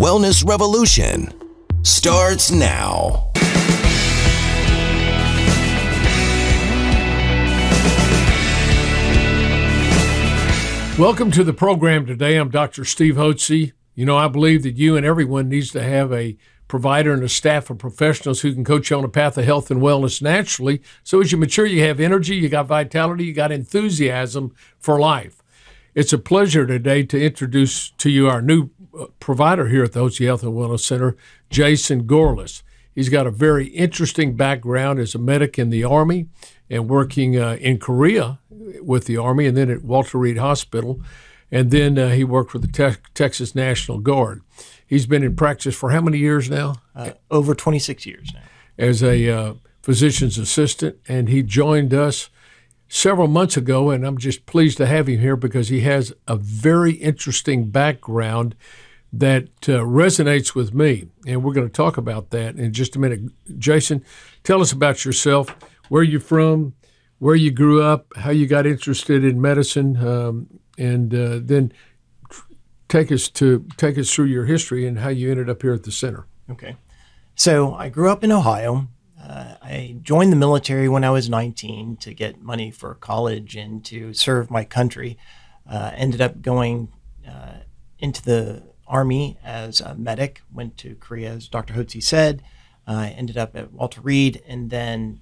wellness revolution starts now. Welcome to the program today. I'm Dr. Steve Hotze. You know, I believe that you and everyone needs to have a provider and a staff of professionals who can coach you on a path of health and wellness naturally. So as you mature, you have energy, you got vitality, you got enthusiasm for life. It's a pleasure today to introduce to you our new provider here at the Hotze Health and Wellness Center, Jason Gorlis. He's got a very interesting background as a medic in the Army and working uh, in Korea with the Army and then at Walter Reed Hospital. And then uh, he worked with the te- Texas National Guard. He's been in practice for how many years now? Uh, over 26 years now. As a uh, physician's assistant. And he joined us several months ago. And I'm just pleased to have him here because he has a very interesting background that uh, resonates with me. And we're going to talk about that in just a minute. Jason, tell us about yourself where you're from, where you grew up, how you got interested in medicine, um, and uh, then take us to take us through your history and how you ended up here at the center. Okay, so I grew up in Ohio. Uh, I joined the military when I was 19 to get money for college and to serve my country. Uh, ended up going uh, into the army as a medic. Went to Korea, as Dr. Hotze said. I ended up at Walter Reed, and then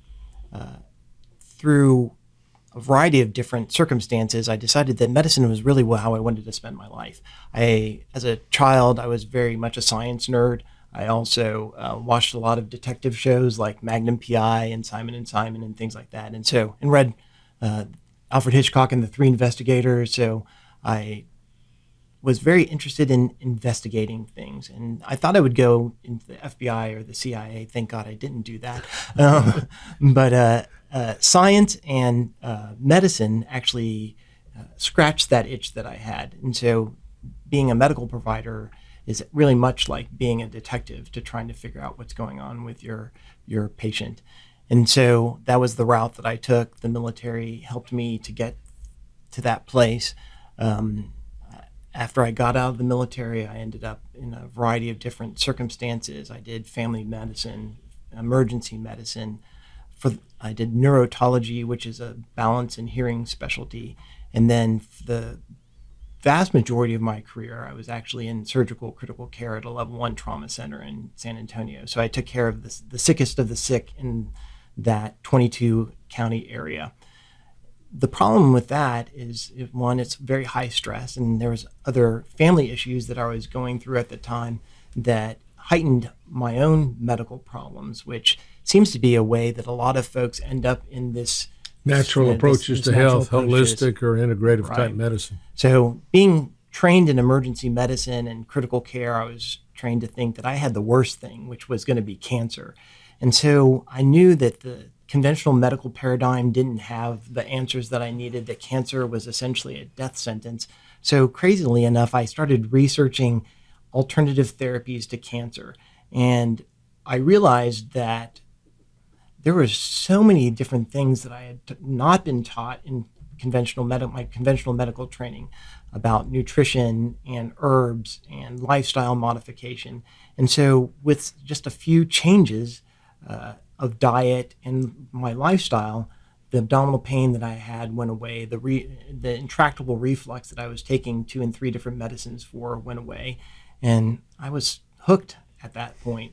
uh, through a variety of different circumstances, I decided that medicine was really how I wanted to spend my life. I, as a child, I was very much a science nerd. I also uh, watched a lot of detective shows like Magnum PI and Simon and Simon and things like that, and so and read uh, Alfred Hitchcock and the Three Investigators. So I was very interested in investigating things, and I thought I would go into the FBI or the CIA. Thank God I didn't do that. Um, but uh, uh, science and uh, medicine actually uh, scratched that itch that I had, and so being a medical provider is really much like being a detective to trying to figure out what's going on with your your patient. And so that was the route that I took. The military helped me to get to that place. Um, after I got out of the military, I ended up in a variety of different circumstances. I did family medicine, emergency medicine. For I did neurotology, which is a balance and hearing specialty, and then the vast majority of my career, I was actually in surgical critical care at a level one trauma center in San Antonio. So I took care of the, the sickest of the sick in that 22 county area the problem with that is one, it's very high stress, and there was other family issues that I was going through at the time that heightened my own medical problems, which seems to be a way that a lot of folks end up in this natural approaches to health, approaches. holistic or integrative right. type medicine. So, being trained in emergency medicine and critical care, I was trained to think that I had the worst thing, which was going to be cancer. And so I knew that the conventional medical paradigm didn't have the answers that I needed, that cancer was essentially a death sentence. So, crazily enough, I started researching alternative therapies to cancer. And I realized that there were so many different things that I had not been taught in conventional med- my conventional medical training about nutrition and herbs and lifestyle modification. And so, with just a few changes, uh, of diet and my lifestyle, the abdominal pain that I had went away. The re, the intractable reflux that I was taking two and three different medicines for went away, and I was hooked at that point.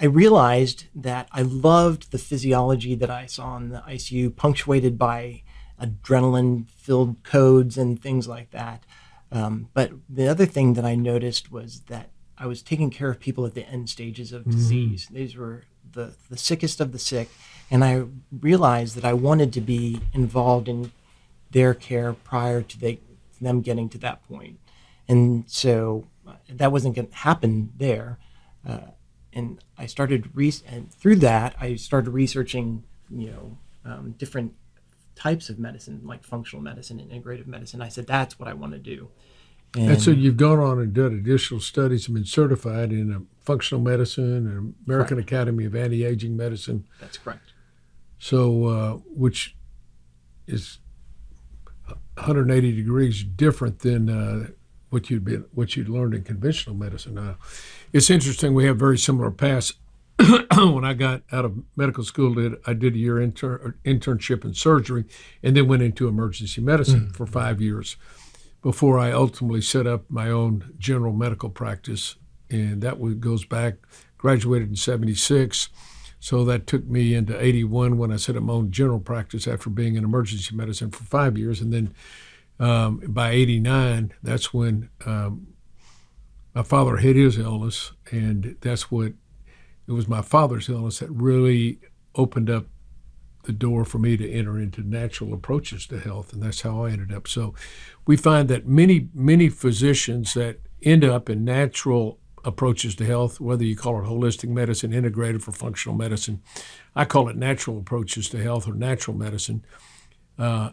I realized that I loved the physiology that I saw in the ICU, punctuated by adrenaline-filled codes and things like that. Um, but the other thing that I noticed was that I was taking care of people at the end stages of mm-hmm. disease. These were the, the sickest of the sick. And I realized that I wanted to be involved in their care prior to they, them getting to that point. And so uh, that wasn't going to happen there. Uh, and I started, re- and through that, I started researching, you know, um, different types of medicine, like functional medicine and integrative medicine. I said, that's what I want to do. And, and, so you've gone on and done additional studies and been certified in uh, functional medicine and American correct. Academy of Anti-Aging Medicine. That's correct. So, uh, which is 180 degrees different than uh, what you'd been what you'd learned in conventional medicine. Now, it's interesting. We have very similar paths. when I got out of medical school, did I did a year inter, internship in surgery, and then went into emergency medicine mm-hmm. for five years before I ultimately set up my own general medical practice. And that goes back, graduated in 76. So that took me into 81 when I set up my own general practice after being in emergency medicine for five years. And then um, by 89, that's when um, my father had his illness. And that's what it was my father's illness that really opened up the door for me to enter into natural approaches to health, and that's how I ended up. So, we find that many many physicians that end up in natural approaches to health, whether you call it holistic medicine, integrative, or functional medicine, I call it natural approaches to health or natural medicine. Uh,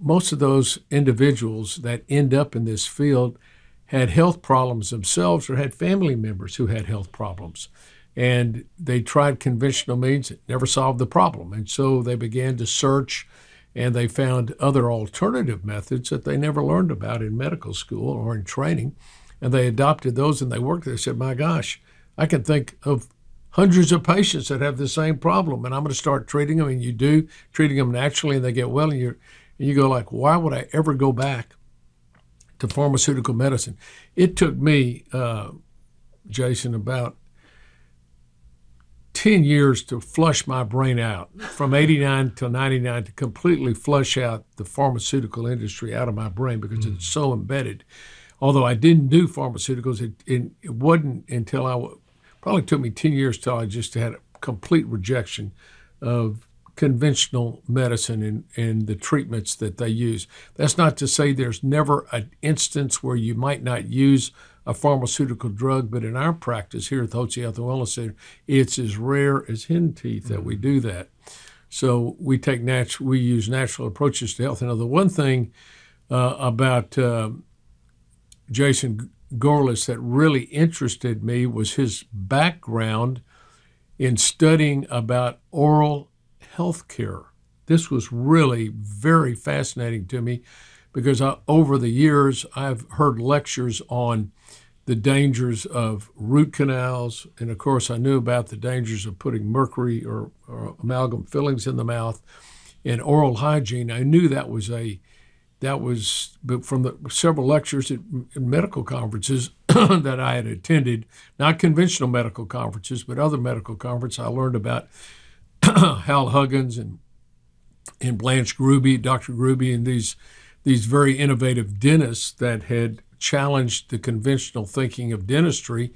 most of those individuals that end up in this field had health problems themselves or had family members who had health problems and they tried conventional means, it never solved the problem. And so they began to search and they found other alternative methods that they never learned about in medical school or in training. And they adopted those and they worked. They said, My gosh, I can think of hundreds of patients that have the same problem and I'm going to start treating them. And you do, treating them naturally and they get well. And, you and you go like, why would I ever go back to pharmaceutical medicine? It took me, uh, Jason, about 10 years to flush my brain out from 89 till 99 to completely flush out the pharmaceutical industry out of my brain because mm. it's so embedded. Although I didn't do pharmaceuticals, it, it, it wasn't until I probably took me 10 years till I just had a complete rejection of conventional medicine and, and the treatments that they use. That's not to say there's never an instance where you might not use a pharmaceutical drug, but in our practice here at the Hotze Health and Wellness Center, it's as rare as hen teeth that we do that. So we take natural, we use natural approaches to health. Now, the one thing uh, about uh, Jason Gorlish that really interested me was his background in studying about oral health care. This was really very fascinating to me because I, over the years I've heard lectures on the dangers of root canals, and of course I knew about the dangers of putting mercury or, or amalgam fillings in the mouth, and oral hygiene. I knew that was a that was from the several lectures at, at medical conferences that I had attended, not conventional medical conferences, but other medical conferences. I learned about Hal Huggins and and Blanche Grube, Dr. Grube, and these these very innovative dentists that had challenged the conventional thinking of dentistry,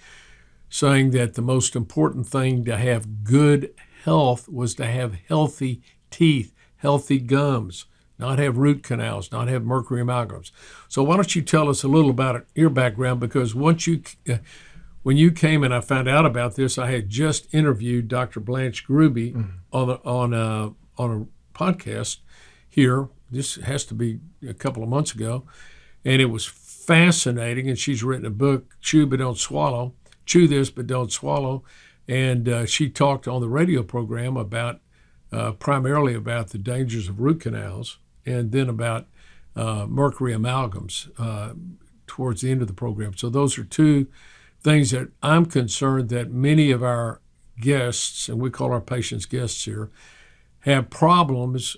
saying that the most important thing to have good health was to have healthy teeth, healthy gums, not have root canals, not have mercury amalgams. So why don't you tell us a little about your background? Because once you, when you came and I found out about this, I had just interviewed Dr. Blanche Grube mm-hmm. on a, on a on a podcast here this has to be a couple of months ago, and it was fascinating. And she's written a book, Chew But Don't Swallow, Chew This But Don't Swallow. And uh, she talked on the radio program about uh, primarily about the dangers of root canals and then about uh, mercury amalgams uh, towards the end of the program. So those are two things that I'm concerned that many of our guests, and we call our patients guests here, have problems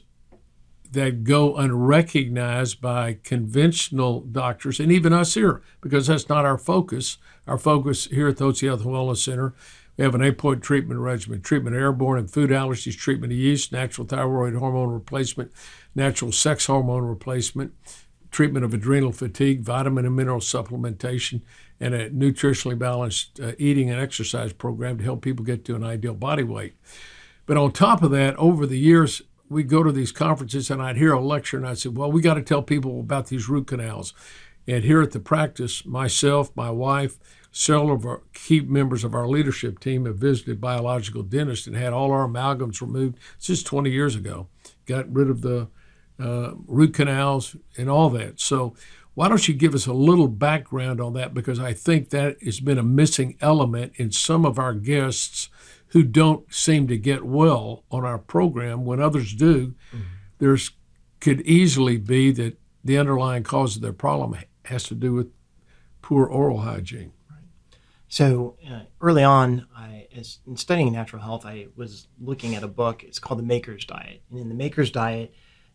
that go unrecognized by conventional doctors and even us here, because that's not our focus. Our focus here at the Hotze Health Wellness Center, we have an eight-point treatment regimen: treatment of airborne and food allergies, treatment of yeast, natural thyroid hormone replacement, natural sex hormone replacement, treatment of adrenal fatigue, vitamin and mineral supplementation, and a nutritionally balanced uh, eating and exercise program to help people get to an ideal body weight. But on top of that, over the years, we go to these conferences and I'd hear a lecture and I'd say, well, we got to tell people about these root canals. And here at the practice, myself, my wife, several of our key members of our leadership team have visited biological dentists and had all our amalgams removed just 20 years ago. Got rid of the uh, root canals and all that. So, why don't you give us a little background on that? Because I think that has been a missing element in some of our guests who don't seem to get well on our program when others do, mm-hmm. there's could easily be that the underlying cause of their problem has to do with poor oral hygiene. So uh, early on, I, as in studying natural health, I was looking at a book. It's called The Maker's Diet, and in the Maker's Diet,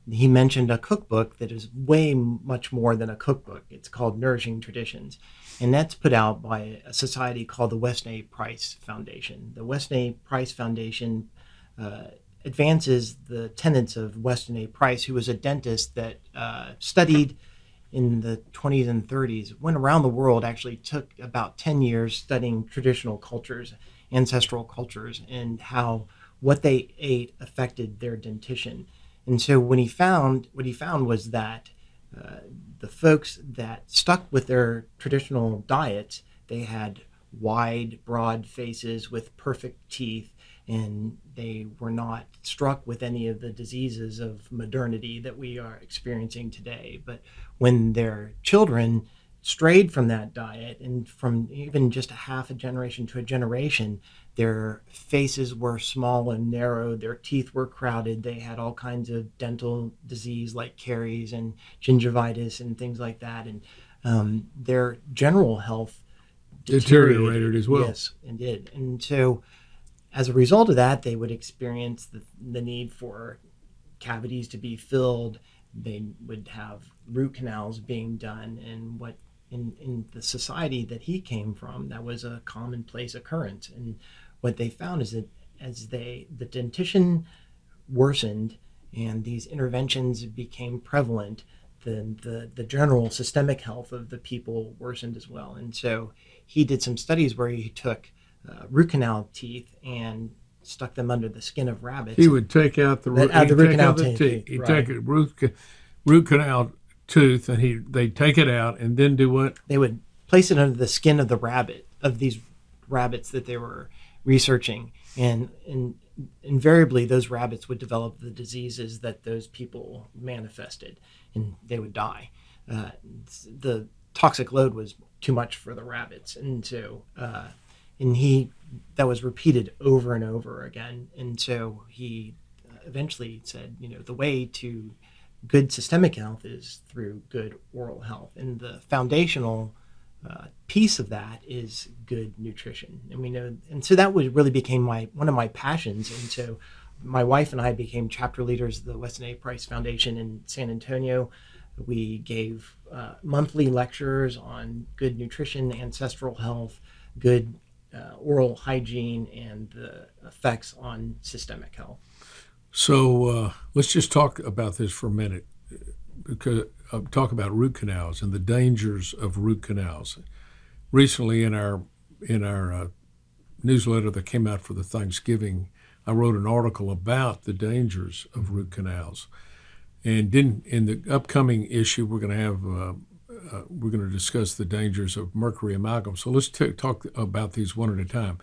he mentioned a cookbook that is way much more than a cookbook. It's called Nourishing Traditions, and that's put out by a society called the Weston A. Price Foundation. The Weston A. Price Foundation uh, advances the tenets of Weston A. Price, who was a dentist that uh, studied in the 20s and 30s, went around the world, actually took about 10 years studying traditional cultures, ancestral cultures, and how what they ate affected their dentition. And so when he found, what he found was that uh, the folks that stuck with their traditional diets, they had wide, broad faces with perfect teeth and they were not struck with any of the diseases of modernity that we are experiencing today. But when their children strayed from that diet and from even just a half a generation to a generation, their faces were small and narrow, their teeth were crowded, they had all kinds of dental disease like caries and gingivitis and things like that. And um, their general health deteriorated, deteriorated as well. Yes, and did. And so as a result of that, they would experience the, the need for cavities to be filled. They would have root canals being done, and what in, in the society that he came from, that was a commonplace occurrence. And what they found is that as they the dentition worsened and these interventions became prevalent, the, the, the general systemic health of the people worsened as well. And so he did some studies where he took uh, root canal teeth and stuck them under the skin of rabbits. He would take out the, root, the root canal teeth. teeth. He'd right. take a root, root canal tooth and he they'd take it out and then do what? They would place it under the skin of the rabbit of these rabbits that they were researching, and, and invariably those rabbits would develop the diseases that those people manifested, and they would die. Uh, the toxic load was too much for the rabbits, and so uh, and he that was repeated over and over again and so he uh, eventually said you know the way to good systemic health is through good oral health and the foundational uh, piece of that is good nutrition. And we know and so that was really became my one of my passions. And so my wife and i became chapter leaders of the weston a. Price foundation in san antonio. We gave uh, monthly lectures on good nutrition ancestral health good uh, oral hygiene and the effects on systemic health. So uh, let's just talk about this for a minute, because uh, talk about root canals and the dangers of root canals. Recently, in our in our uh, newsletter that came out for the Thanksgiving, I wrote an article about the dangers of root canals, and didn't in the upcoming issue we're going to have uh, uh, we're going to discuss the dangers of mercury amalgam. So let's t- talk about these one at a time.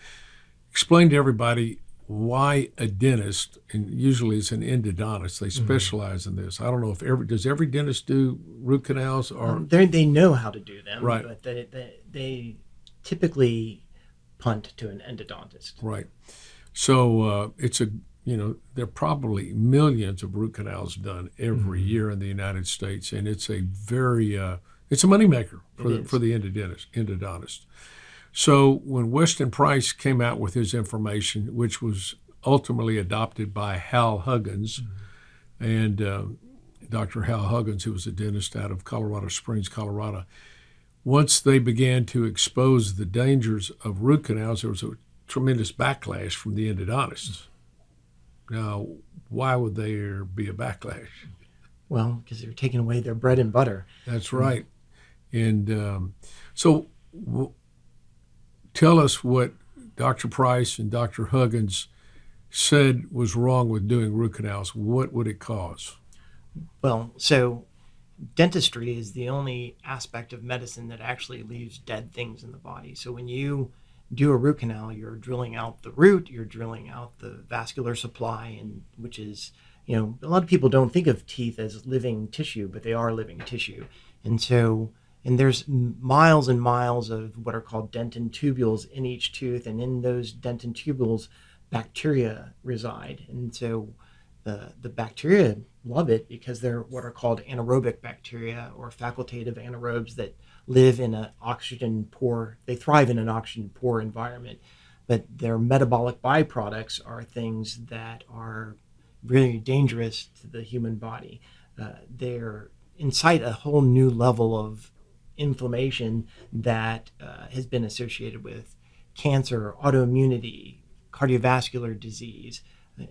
Explain to everybody why a dentist, and usually it's an endodontist, they mm-hmm. specialize mm-hmm. in this. I don't know if every does every dentist do root canals or um, they know how to do them, right? But they, they, they typically punt to an endodontist, right? So uh, it's a you know, there are probably millions of root canals done every mm-hmm. year in the United States, and it's a very uh, it's a moneymaker for the, for the endodontist, endodontist. So when Weston Price came out with his information, which was ultimately adopted by Hal Huggins, mm-hmm. and uh, Dr. Hal Huggins, who was a dentist out of Colorado Springs, Colorado, once they began to expose the dangers of root canals, there was a tremendous backlash from the endodontists. Now, why would there be a backlash? Well, because they're taking away their bread and butter. That's right. And um, so w- tell us what Dr. Price and Dr. Huggins said was wrong with doing root canals. What would it cause? Well, so dentistry is the only aspect of medicine that actually leaves dead things in the body. So when you do a root canal, you're drilling out the root, you're drilling out the vascular supply, and which is, you know, a lot of people don't think of teeth as living tissue, but they are living tissue. And so and there's miles and miles of what are called dentin tubules in each tooth and in those dentin tubules bacteria reside and so the, the bacteria love it because they're what are called anaerobic bacteria or facultative anaerobes that live in an oxygen poor, they thrive in an oxygen poor environment, but their metabolic byproducts are things that are really dangerous to the human body. Uh, they're incite a whole new level of inflammation that uh, has been associated with cancer, autoimmunity, cardiovascular disease,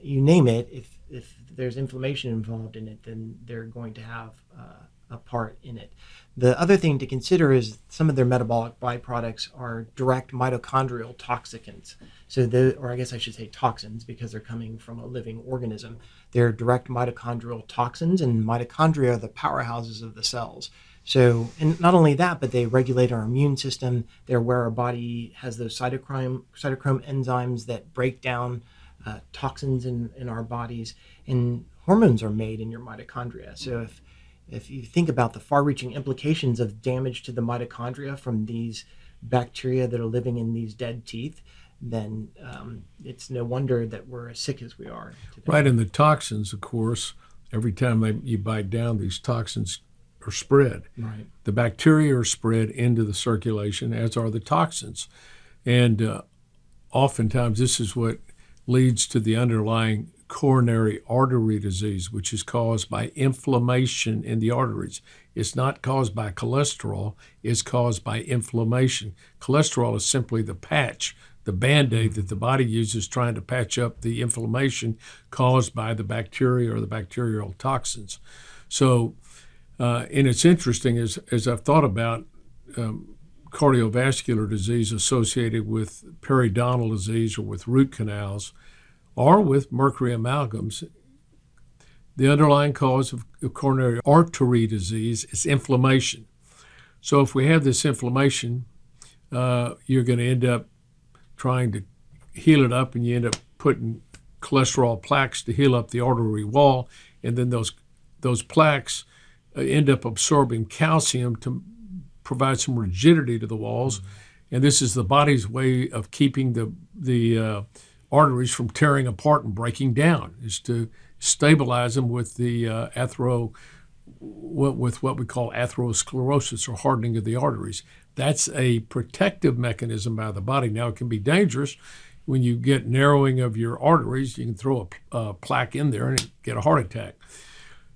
you name it. If if there's inflammation involved in it, then they're going to have uh, a part in it. The other thing to consider is some of their metabolic byproducts are direct mitochondrial toxicants. So, the, or I guess I should say toxins because they're coming from a living organism. They're direct mitochondrial toxins, and mitochondria are the powerhouses of the cells. So, and not only that, but they regulate our immune system. They're where our body has those cytochrome cytochrome enzymes that break down uh, toxins in, in our bodies, and hormones are made in your mitochondria. So, if if you think about the far-reaching implications of damage to the mitochondria from these bacteria that are living in these dead teeth, then um, it's no wonder that we're as sick as we are. Today. Right, and the toxins, of course, every time they, you bite down, these toxins are spread. Right. The bacteria are spread into the circulation, as are the toxins, and uh, oftentimes this is what leads to the underlying coronary artery disease, which is caused by inflammation in the arteries. It's not caused by cholesterol, it's caused by inflammation. Cholesterol is simply the patch, the band aid that the body uses trying to patch up the inflammation caused by the bacteria or the bacterial toxins. So, uh, and it's interesting as, as I've thought about um, cardiovascular disease associated with periodontal disease or with root canals or with mercury amalgams, the underlying cause of coronary artery disease is inflammation. So if we have this inflammation, uh, you're going to end up trying to heal it up, and you end up putting cholesterol plaques to heal up the artery wall, and then those those plaques end up absorbing calcium to provide some rigidity to the walls, and this is the body's way of keeping the the uh, arteries from tearing apart and breaking down is to stabilize them with the uh, athero with what we call atherosclerosis or hardening of the arteries. That's a protective mechanism by the body. Now it can be dangerous when you get narrowing of your arteries. You can throw a, a plaque in there and get a heart attack.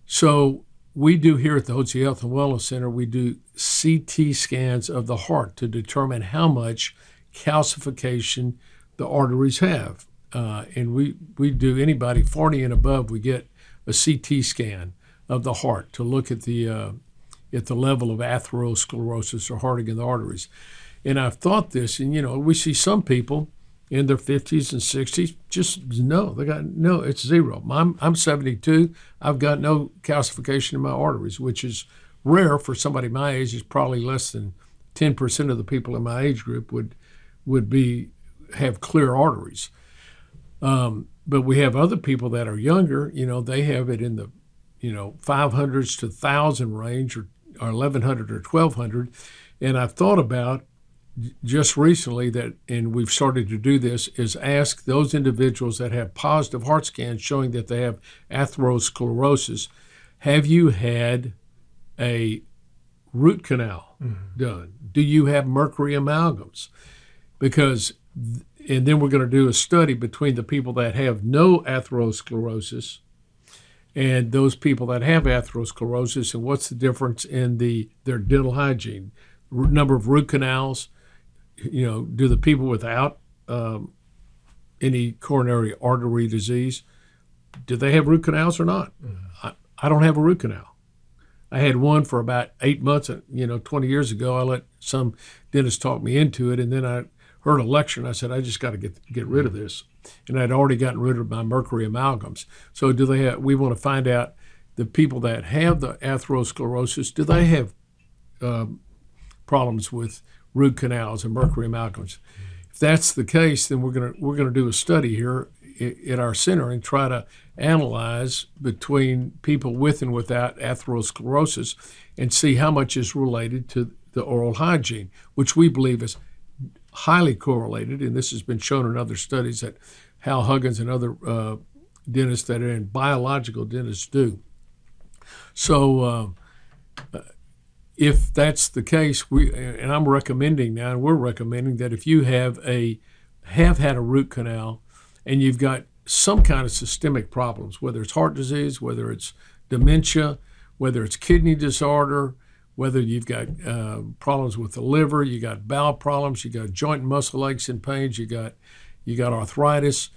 So we do here at the Hotze Health and Wellness Center, we do CT scans of the heart to determine how much calcification the arteries have. Uh, and we, we do anybody 40 and above, we get a CT scan of the heart to look at the, uh, at the level of atherosclerosis or hardening in the arteries. And I've thought this, and you know, we see some people in their 50s and 60s just no, they got no, it's zero. I'm, I'm 72, I've got no calcification in my arteries, which is rare for somebody my age. is probably less than 10% of the people in my age group would would be have clear arteries. Um, but we have other people that are younger, you know, they have it in the, you know, 500s to 1,000 range or, or 1,100 or 1,200. And I've thought about just recently that, and we've started to do this, is ask those individuals that have positive heart scans showing that they have atherosclerosis, have you had a root canal mm-hmm. done? Do you have mercury amalgams? Because and then we're going to do a study between the people that have no atherosclerosis and those people that have atherosclerosis and what's the difference in the their dental hygiene number of root canals you know do the people without um, any coronary artery disease do they have root canals or not mm-hmm. I, I don't have a root canal i had one for about eight months you know 20 years ago i let some dentist talk me into it and then i heard a lecture and I said, I just got to get get rid of this. And I'd already gotten rid of my mercury amalgams. So do they have, we want to find out the people that have the atherosclerosis, do they have um, problems with root canals and mercury amalgams? If that's the case, then we're gonna we're gonna do a study here at our center and try to analyze between people with and without atherosclerosis and see how much is related to the oral hygiene, which we believe is highly correlated, and this has been shown in other studies that Hal Huggins and other uh, dentists that are in biological dentists do. So, uh, if that's the case, we and I'm recommending now, and we're recommending that if you have a have had a root canal and you've got some kind of systemic problems, whether it's heart disease, whether it's dementia, whether it's kidney disorder, whether you've got uh, problems with the liver, you got bowel problems, you got joint muscle aches and pains, you got you got arthritis.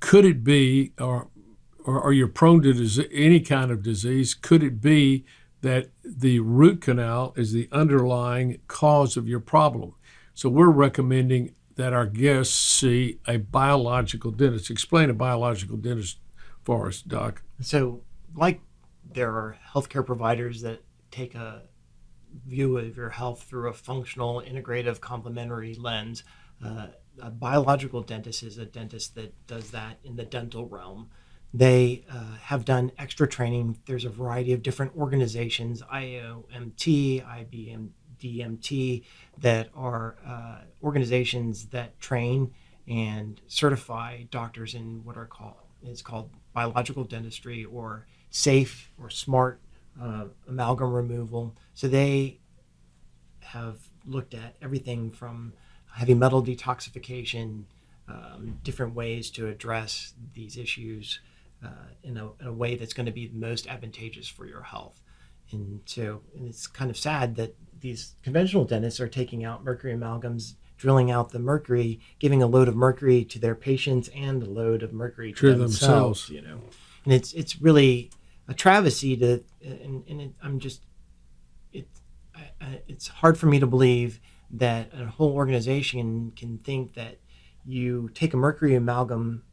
Could it be, or or, or you're prone to dis- any kind of disease? Could it be that the root canal is the underlying cause of your problem? So we're recommending that our guests see a biological dentist. Explain a biological dentist for us, Doc. So, like there are healthcare providers that take a view of your health through a functional, integrative, complementary lens. Uh, a biological dentist is a dentist that does that in the dental realm. They uh, have done extra training. There's a variety of different organizations, IOMT, IBM, DMT, that are uh, organizations that train and certify doctors in what are called is called biological dentistry or safe or smart uh, amalgam removal. So they have looked at everything from heavy metal detoxification, um, different ways to address these issues uh, in, a, in, a, way that's going to be most advantageous for your health. And so and it's kind of sad that these conventional dentists are taking out mercury amalgams, drilling out the mercury, giving a load of mercury to their patients and a load of mercury to, to themselves, themselves. You know, and it's it's really a travesty to, and, and it, I'm just, it, I, I, it's hard for me to believe that a whole organization can think that you take a mercury amalgam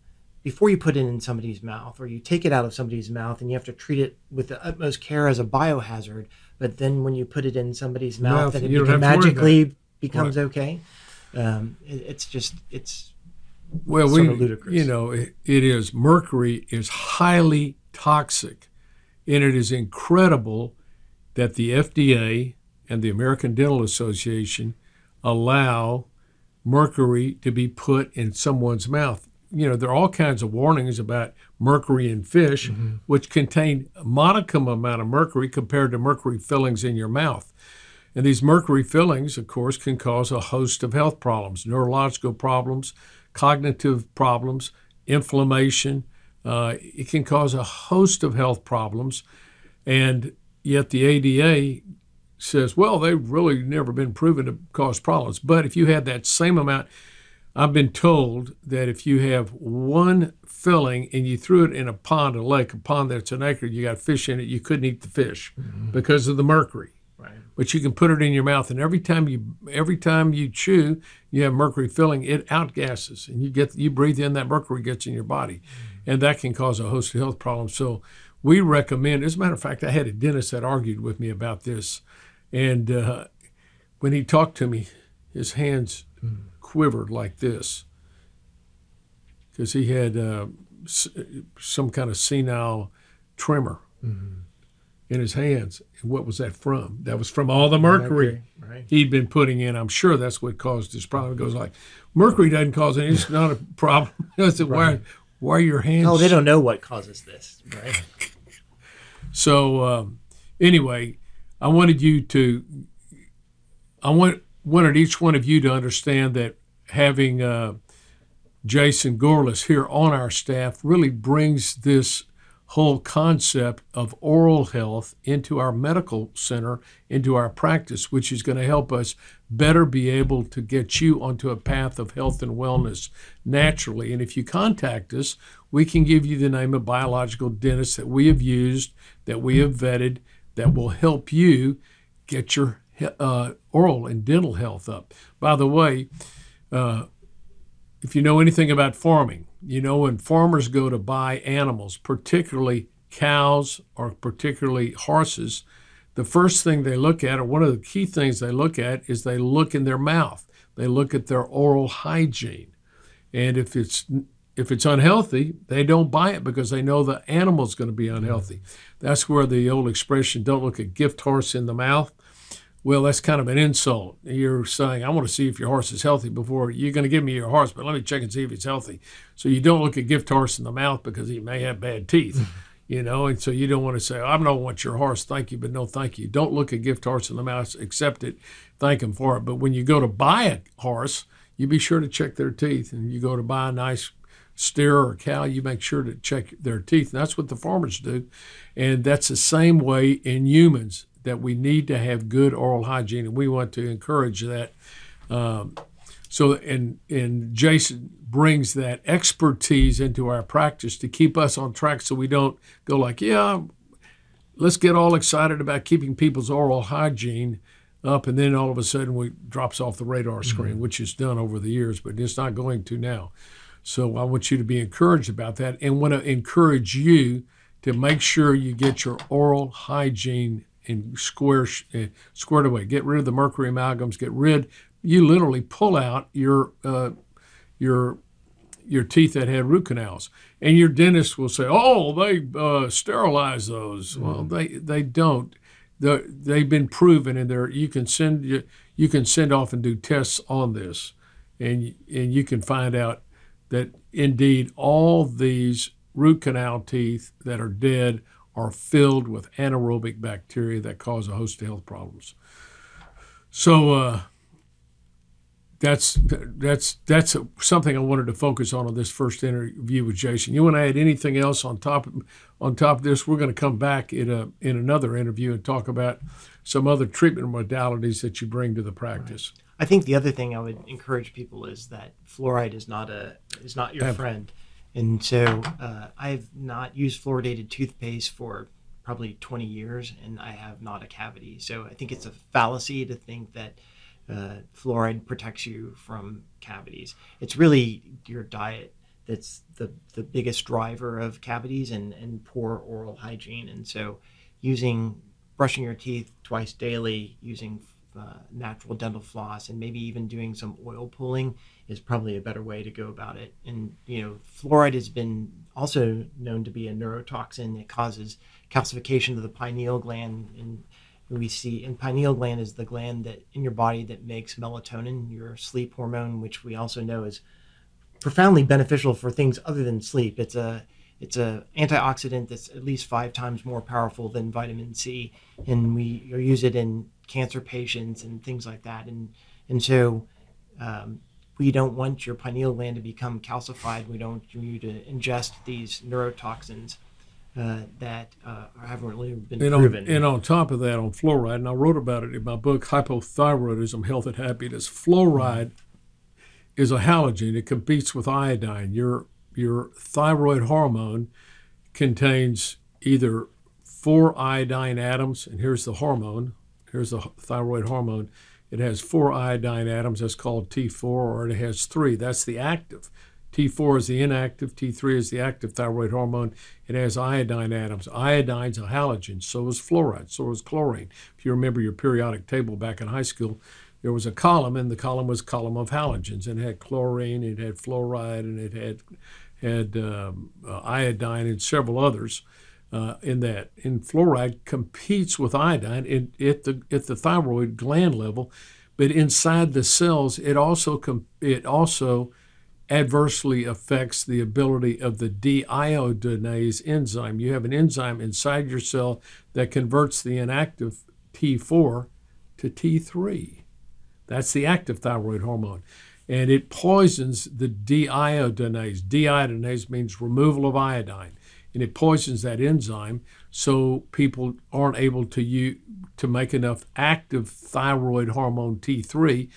before you put it in somebody's mouth or you take it out of somebody's mouth and you have to treat it with the utmost care as a biohazard but then when you put it in somebody's mouth, and it magically becomes right. okay um, it, it's just it's well we ludicrous. you know it, it is mercury is highly toxic and it is incredible that the FDA and the American Dental Association allow mercury to be put in someone's mouth. You know, there are all kinds of warnings about mercury in fish, mm-hmm. which contain a modicum amount of mercury compared to mercury fillings in your mouth. And these mercury fillings, of course, can cause a host of health problems, neurological problems, cognitive problems, inflammation. Uh, it can cause a host of health problems. And yet the ADA says, well, they've really never been proven to cause problems. But if you had that same amount, I've been told that if you have one filling and you threw it in a pond, a lake, a pond that's an acre, you got fish in it, you couldn't eat the fish mm-hmm. because of the mercury. Right. But you can put it in your mouth, and every time you every time you chew, you have mercury filling. It outgasses, and you get you breathe in that mercury gets in your body, mm-hmm. and that can cause a host of health problems. So we recommend. As a matter of fact, I had a dentist that argued with me about this and uh, when he talked to me, his hands mm. Quivered like this because he had uh, some kind of senile tremor mm-hmm. in his hands. And what was that from? That was from all the mercury, mercury right. he'd been putting in. I'm sure that's what caused his problem. It goes like, mercury doesn't cause any. It's not a problem. I said, right. why, why are your hands? Oh, they don't know what causes this, right? so um, anyway, I wanted you to, I want, wanted each one of you to understand that having uh, Jason Gorliss here on our staff really brings this whole concept of oral health into our medical center, into our practice, which is going to help us better be able to get you onto a path of health and wellness naturally. And if you contact us, we can give you the name of biological dentist that we have used, that we have vetted, that will help you get your uh, oral and dental health up. By the way, uh, if you know anything about farming, you know when farmers go to buy animals, particularly cows or particularly horses, the first thing they look at, or one of the key things they look at, is they look in their mouth. They look at their oral hygiene. And if it's if it's unhealthy, they don't buy it because they know the animal's going to be unhealthy. That's where the old expression, don't look a gift horse in the mouth. Well, that's kind of an insult. You're saying, I want to see if your horse is healthy before you're going to give me your horse, but let me check and see if it's healthy. So you don't look a gift horse in the mouth because he may have bad teeth. you know, and so you don't want to say, I don't want your horse, thank you, but no thank you. Don't look a gift horse in the mouth, accept it, thank him for it. But when you go to buy a horse, you be sure to check their teeth. And you go to buy a nice steer or cow, you make sure to check their teeth. And that's what the farmers do. And that's the same way in humans that we need to have good oral hygiene, and we want to encourage that. Um, so, and and Jason brings that expertise into our practice to keep us on track, so we don't go like, yeah, let's get all excited about keeping people's oral hygiene up, and then all of a sudden we drops off the radar screen, mm-hmm. which is done over the years, but it's not going to now. So I want you to be encouraged about that, and want to encourage you to make sure you get your oral hygiene and square uh, squared away. Get rid of the mercury amalgams. Get rid. You literally pull out your uh, your your teeth that had root canals, and your dentist will say, "Oh, they uh, sterilize those." Mm-hmm. Well, they they don't. they they've been proven, and there you can send you, you can send off and do tests on this, and and you can find out that indeed all these root canal teeth that are dead are filled with anaerobic bacteria that cause a host of health problems. So uh, that's that's that's something I wanted to focus on in this first interview with Jason. You want to add anything else on top of, on top of this? We're going to come back in a in another interview and talk about some other treatment modalities that you bring to the practice. Right. I think the other thing I would encourage people is that fluoride is not a is not your friend. And so uh, I've not used fluoridated toothpaste for probably 20 years, and I have not a cavity. So I think it's a fallacy to think that uh, fluoride protects you from cavities. It's really your diet that's the, the biggest driver of cavities and, and poor oral hygiene. And so using brushing your teeth twice daily, using uh, natural dental floss, and maybe even doing some oil pulling is probably a better way to go about it. And you know, fluoride has been also known to be a neurotoxin. It causes calcification of the pineal gland, and we see and pineal gland is the gland that in your body that makes melatonin, your sleep hormone, which we also know is profoundly beneficial for things other than sleep. It's a it's a antioxidant that's at least five times more powerful than vitamin C, and we use it in cancer patients and things like that. And and so um, we don't want your pineal gland to become calcified. We don't want you to ingest these neurotoxins uh, that uh, haven't really been and proven. On, and on top of that, on fluoride, and I wrote about it in my book, Hypothyroidism, Health and Happiness. Fluoride is a halogen. It competes with iodine. Your your thyroid hormone contains either four iodine atoms, and here's the hormone. Here's the thyroid hormone it has four iodine atoms. That's called T4, or it has three. That's the active. T4 is the inactive. T3 is the active thyroid hormone. It has iodine atoms. Iodine's a halogen. So is fluoride. So is chlorine. If you remember your periodic table back in high school, there was a column, and the column was column of halogens, and it had chlorine, it had fluoride, and it had had um, uh, iodine and several others uh, in that. And fluoride competes with iodine in, at, the, at the thyroid gland level, but inside the cells, it also it also adversely affects the ability of the deiodinase enzyme. You have an enzyme inside your cell that converts the inactive T4 to T3. That's the active thyroid hormone. And it poisons the deiodinase. Deiodinase means removal of iodine and it poisons that enzyme so people aren't able to to make enough active thyroid hormone T3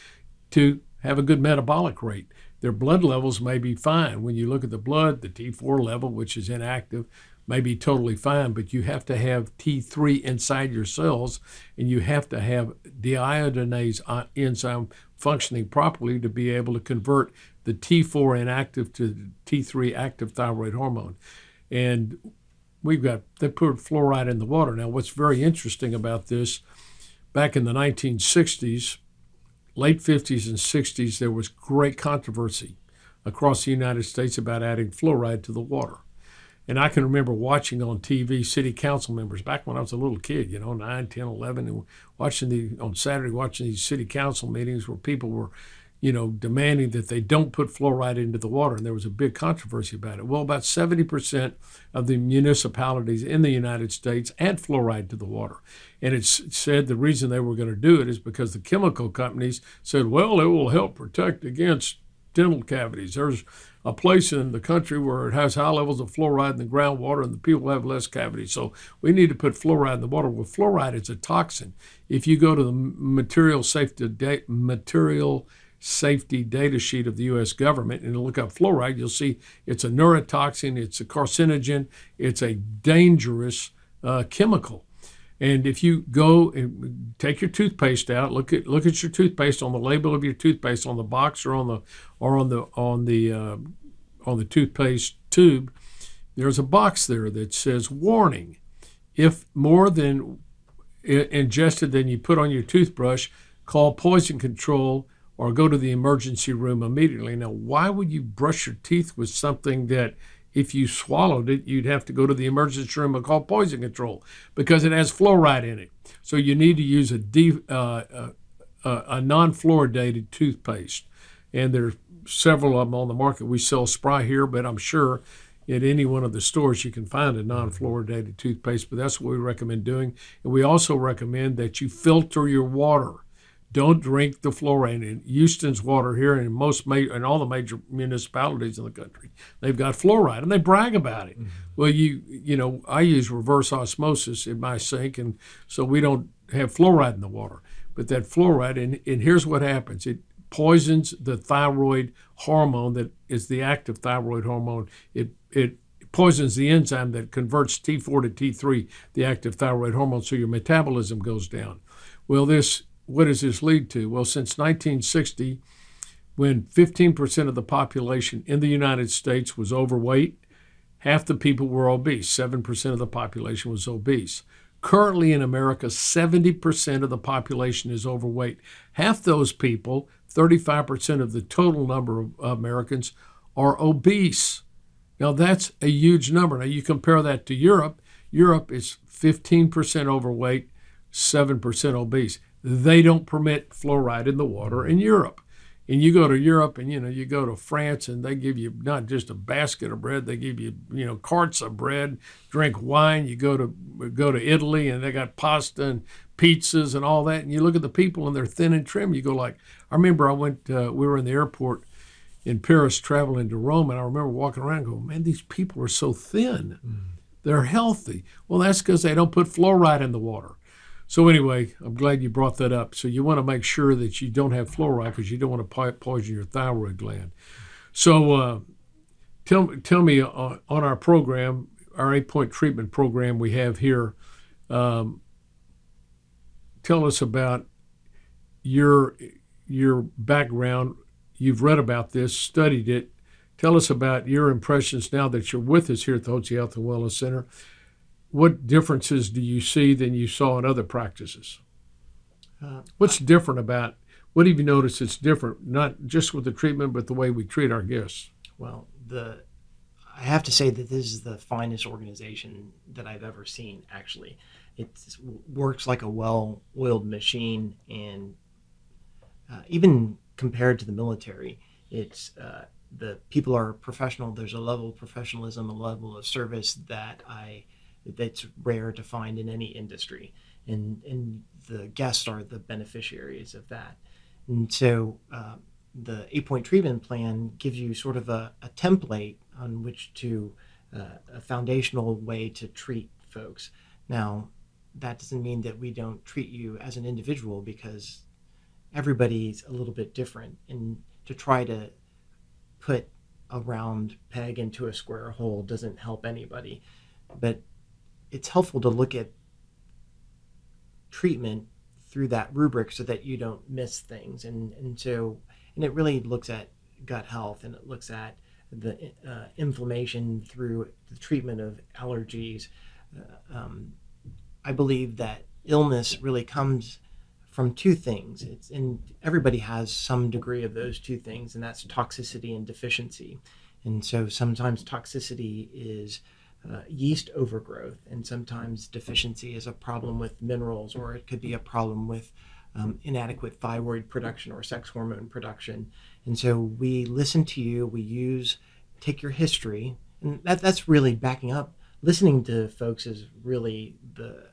to have a good metabolic rate. Their blood levels may be fine. When you look at the blood, the T4 level, which is inactive, may be totally fine, but you have to have T3 inside your cells and you have to have deiodinase uh, enzyme functioning properly to be able to convert the T4 inactive to T3 active thyroid hormone and we've got they put fluoride in the water. Now, what's very interesting about this, back in the 1960s, late 50s and 60s, there was great controversy across the United States about adding fluoride to the water. And I can remember watching on TV city council members back when I was a little kid, you know, 9, 10, 11, and watching the on Saturday watching these city council meetings where people were you know, demanding that they don't put fluoride into the water, and there was a big controversy about it. Well, about 70% of the municipalities in the United States add fluoride to the water. And it's said the reason they were going to do it is because the chemical companies said, well, it will help protect against dental cavities. There's a place in the country where it has high levels of fluoride in the groundwater and the people have less cavities. So we need to put fluoride in the water. Well, fluoride is a toxin. If you go to the material safety material safety data sheet of the U.S. government and look up fluoride, you'll see it's a neurotoxin, it's a carcinogen, it's a dangerous uh, chemical. And if you go and take your toothpaste out, look at look at your toothpaste on the label of your toothpaste on the box or on the or on the on the uh, on the toothpaste tube, there's a box there that says warning. If more than ingested than you put on your toothbrush, call poison control or go to the emergency room immediately. Now, why would you brush your teeth with something that if you swallowed it, you'd have to go to the emergency room and call poison control because it has fluoride in it. So you need to use a, de- uh, uh, uh, a non-fluoridated toothpaste. And there's several of them on the market. We sell Spry here, but I'm sure at any one of the stores you can find a non-fluoridated toothpaste. But that's what we recommend doing. And we also recommend that you filter your water don't drink the fluoride in Houston's water here and most ma- and all the major municipalities in the country. They've got fluoride and they brag about it. Mm-hmm. Well, you you know, I use reverse osmosis in my sink and so we don't have fluoride in the water. But that fluoride and, and here's what happens. It poisons the thyroid hormone that is the active thyroid hormone. It it poisons the enzyme that converts T4 to T3, the active thyroid hormone, so your metabolism goes down. Well, this what does this lead to? Well, since 1960, when 15% of the population in the United States was overweight, half the people were obese. 7% of the population was obese. Currently in America, 70% of the population is overweight. Half those people, 35% of the total number of Americans, are obese. Now, that's a huge number. Now, you compare that to Europe. Europe is 15% overweight, 7% obese they don't permit fluoride in the water in Europe. And you go to Europe and you know you go to France and they give you not just a basket of bread, they give you you know carts of bread, drink wine. You go to go to Italy and they got pasta and pizzas and all that. And you look at the people and they're thin and trim. You go like I remember I went uh, we were in the airport in Paris traveling to Rome and I remember walking around and going, man, these people are so thin. Mm. They're healthy. Well, that's because they don't put fluoride in the water. So anyway, I'm glad you brought that up. So you want to make sure that you don't have fluoride because you don't want to poison your thyroid gland. So uh, tell tell me uh, on our program, our eight point treatment program we have here. Um, tell us about your your background. You've read about this, studied it. Tell us about your impressions now that you're with us here at the Hotze Health and Wellness Center what differences do you see than you saw in other practices? Uh, What's different about what have you noticed that's different, not just with the treatment, but the way we treat our guests? Well, the I have to say that this is the finest organization that I've ever seen. Actually, it works like a well-oiled machine, and uh, even compared to the military, it's uh, the people are professional. There's a level of professionalism, a level of service that I that's rare to find in any industry. And, and the guests are the beneficiaries of that. And so uh, the eight point treatment plan gives you sort of a, a template on which to, uh, a foundational way to treat folks. Now, that doesn't mean that we don't treat you as an individual because everybody's a little bit different. And to try to put a round peg into a square hole doesn't help anybody. But it's helpful to look at treatment through that rubric so that you don't miss things. And and so and it really looks at gut health and it looks at the uh, inflammation through the treatment of allergies. Uh, um, i believe that illness really comes from two things. It's and everybody has some degree of those two things and that's toxicity and deficiency. And so sometimes toxicity is uh, yeast overgrowth, and sometimes deficiency is a problem with minerals, or it could be a problem with um, inadequate thyroid production or sex hormone production. And so we listen to you, we use, take your history, and that, that's really backing up. Listening to folks is really the,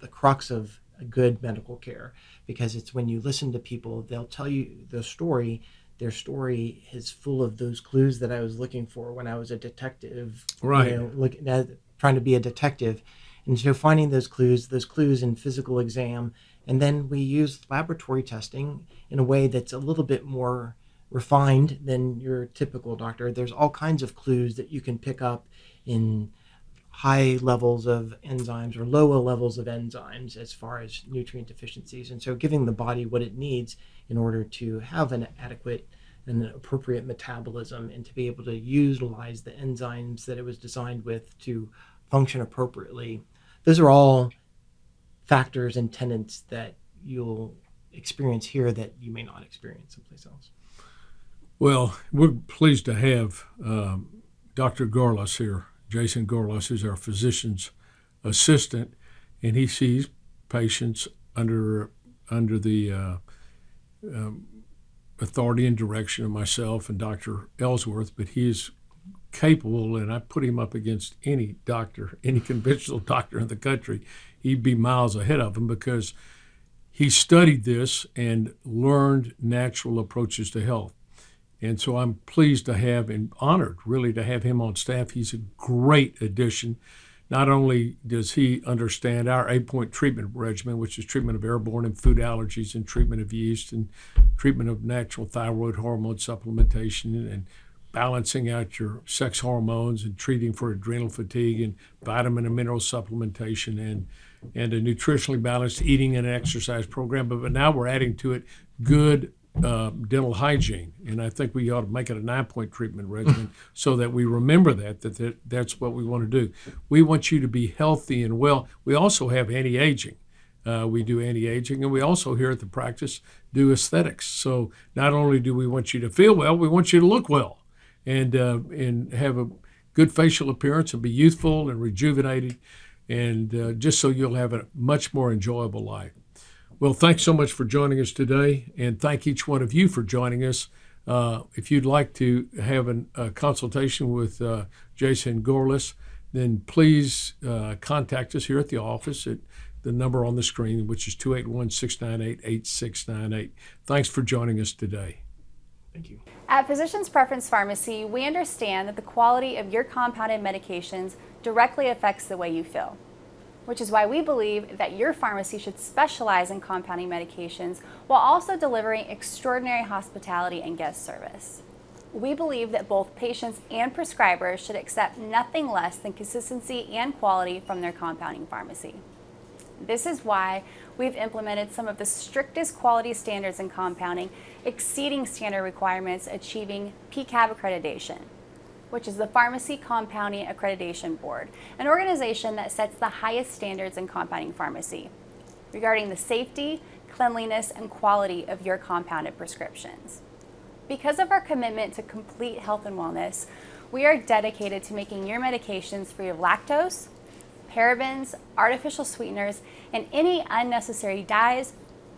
the crux of good medical care because it's when you listen to people, they'll tell you the story. Their story is full of those clues that I was looking for when I was a detective, right? You know, looking at uh, trying to be a detective, and so finding those clues, those clues in physical exam, and then we use laboratory testing in a way that's a little bit more refined than your typical doctor. There's all kinds of clues that you can pick up in high levels of enzymes or lower levels of enzymes as far as nutrient deficiencies. And so giving the body what it needs in order to have an adequate and appropriate metabolism and to be able to utilize the enzymes that it was designed with to function appropriately. Those are all factors and tenets that you'll experience here that you may not experience someplace else. Well, we're pleased to have um, Dr. Gorlas here. Jason Gorlas is our physician's assistant, and he sees patients under under the uh, um, authority and direction of myself and Dr. Ellsworth. But he is capable, and I put him up against any doctor, any conventional doctor in the country. He'd be miles ahead of him because he studied this and learned natural approaches to health. And so I'm pleased to have and honored really to have him on staff. He's a great addition. Not only does he understand our eight point treatment regimen, which is treatment of airborne and food allergies and treatment of yeast and treatment of natural thyroid hormone supplementation and balancing out your sex hormones and treating for adrenal fatigue and vitamin and mineral supplementation and and a nutritionally balanced eating and exercise program. But, but now we're adding to it good uh, dental hygiene, and I think we ought to make it a nine-point treatment regimen so that we remember that, that that that's what we want to do. We want you to be healthy and well. We also have anti-aging. Uh, we do anti-aging, and we also here at the practice do aesthetics. So not only do we want you to feel well, we want you to look well and uh, and have a good facial appearance and be youthful and rejuvenated, and uh, just so you'll have a much more enjoyable life. Well, thanks so much for joining us today, and thank each one of you for joining us. Uh, if you'd like to have an, a consultation with uh, Jason Gorlas, then please uh, contact us here at the office at the number on the screen, which is 281 698 8698. Thanks for joining us today. Thank you. At Physicians Preference Pharmacy, we understand that the quality of your compounded medications directly affects the way you feel, which is why we believe that your pharmacy should specialize in compounding medications while also delivering extraordinary hospitality and guest service. We believe that both patients and prescribers should accept nothing less than consistency and quality from their compounding pharmacy. This is why we've implemented some of the strictest quality standards in compounding, exceeding standard requirements, achieving PCAB accreditation, which is the Pharmacy Compounding Accreditation Board, an organization that sets the highest standards in compounding pharmacy regarding the safety, cleanliness, and quality of your compounded prescriptions. Because of our commitment to complete health and wellness, we are dedicated to making your medications free of lactose, parabens, artificial sweeteners, and any unnecessary dyes,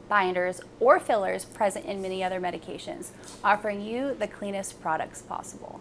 binders, or fillers present in many other medications, offering you the cleanest products possible.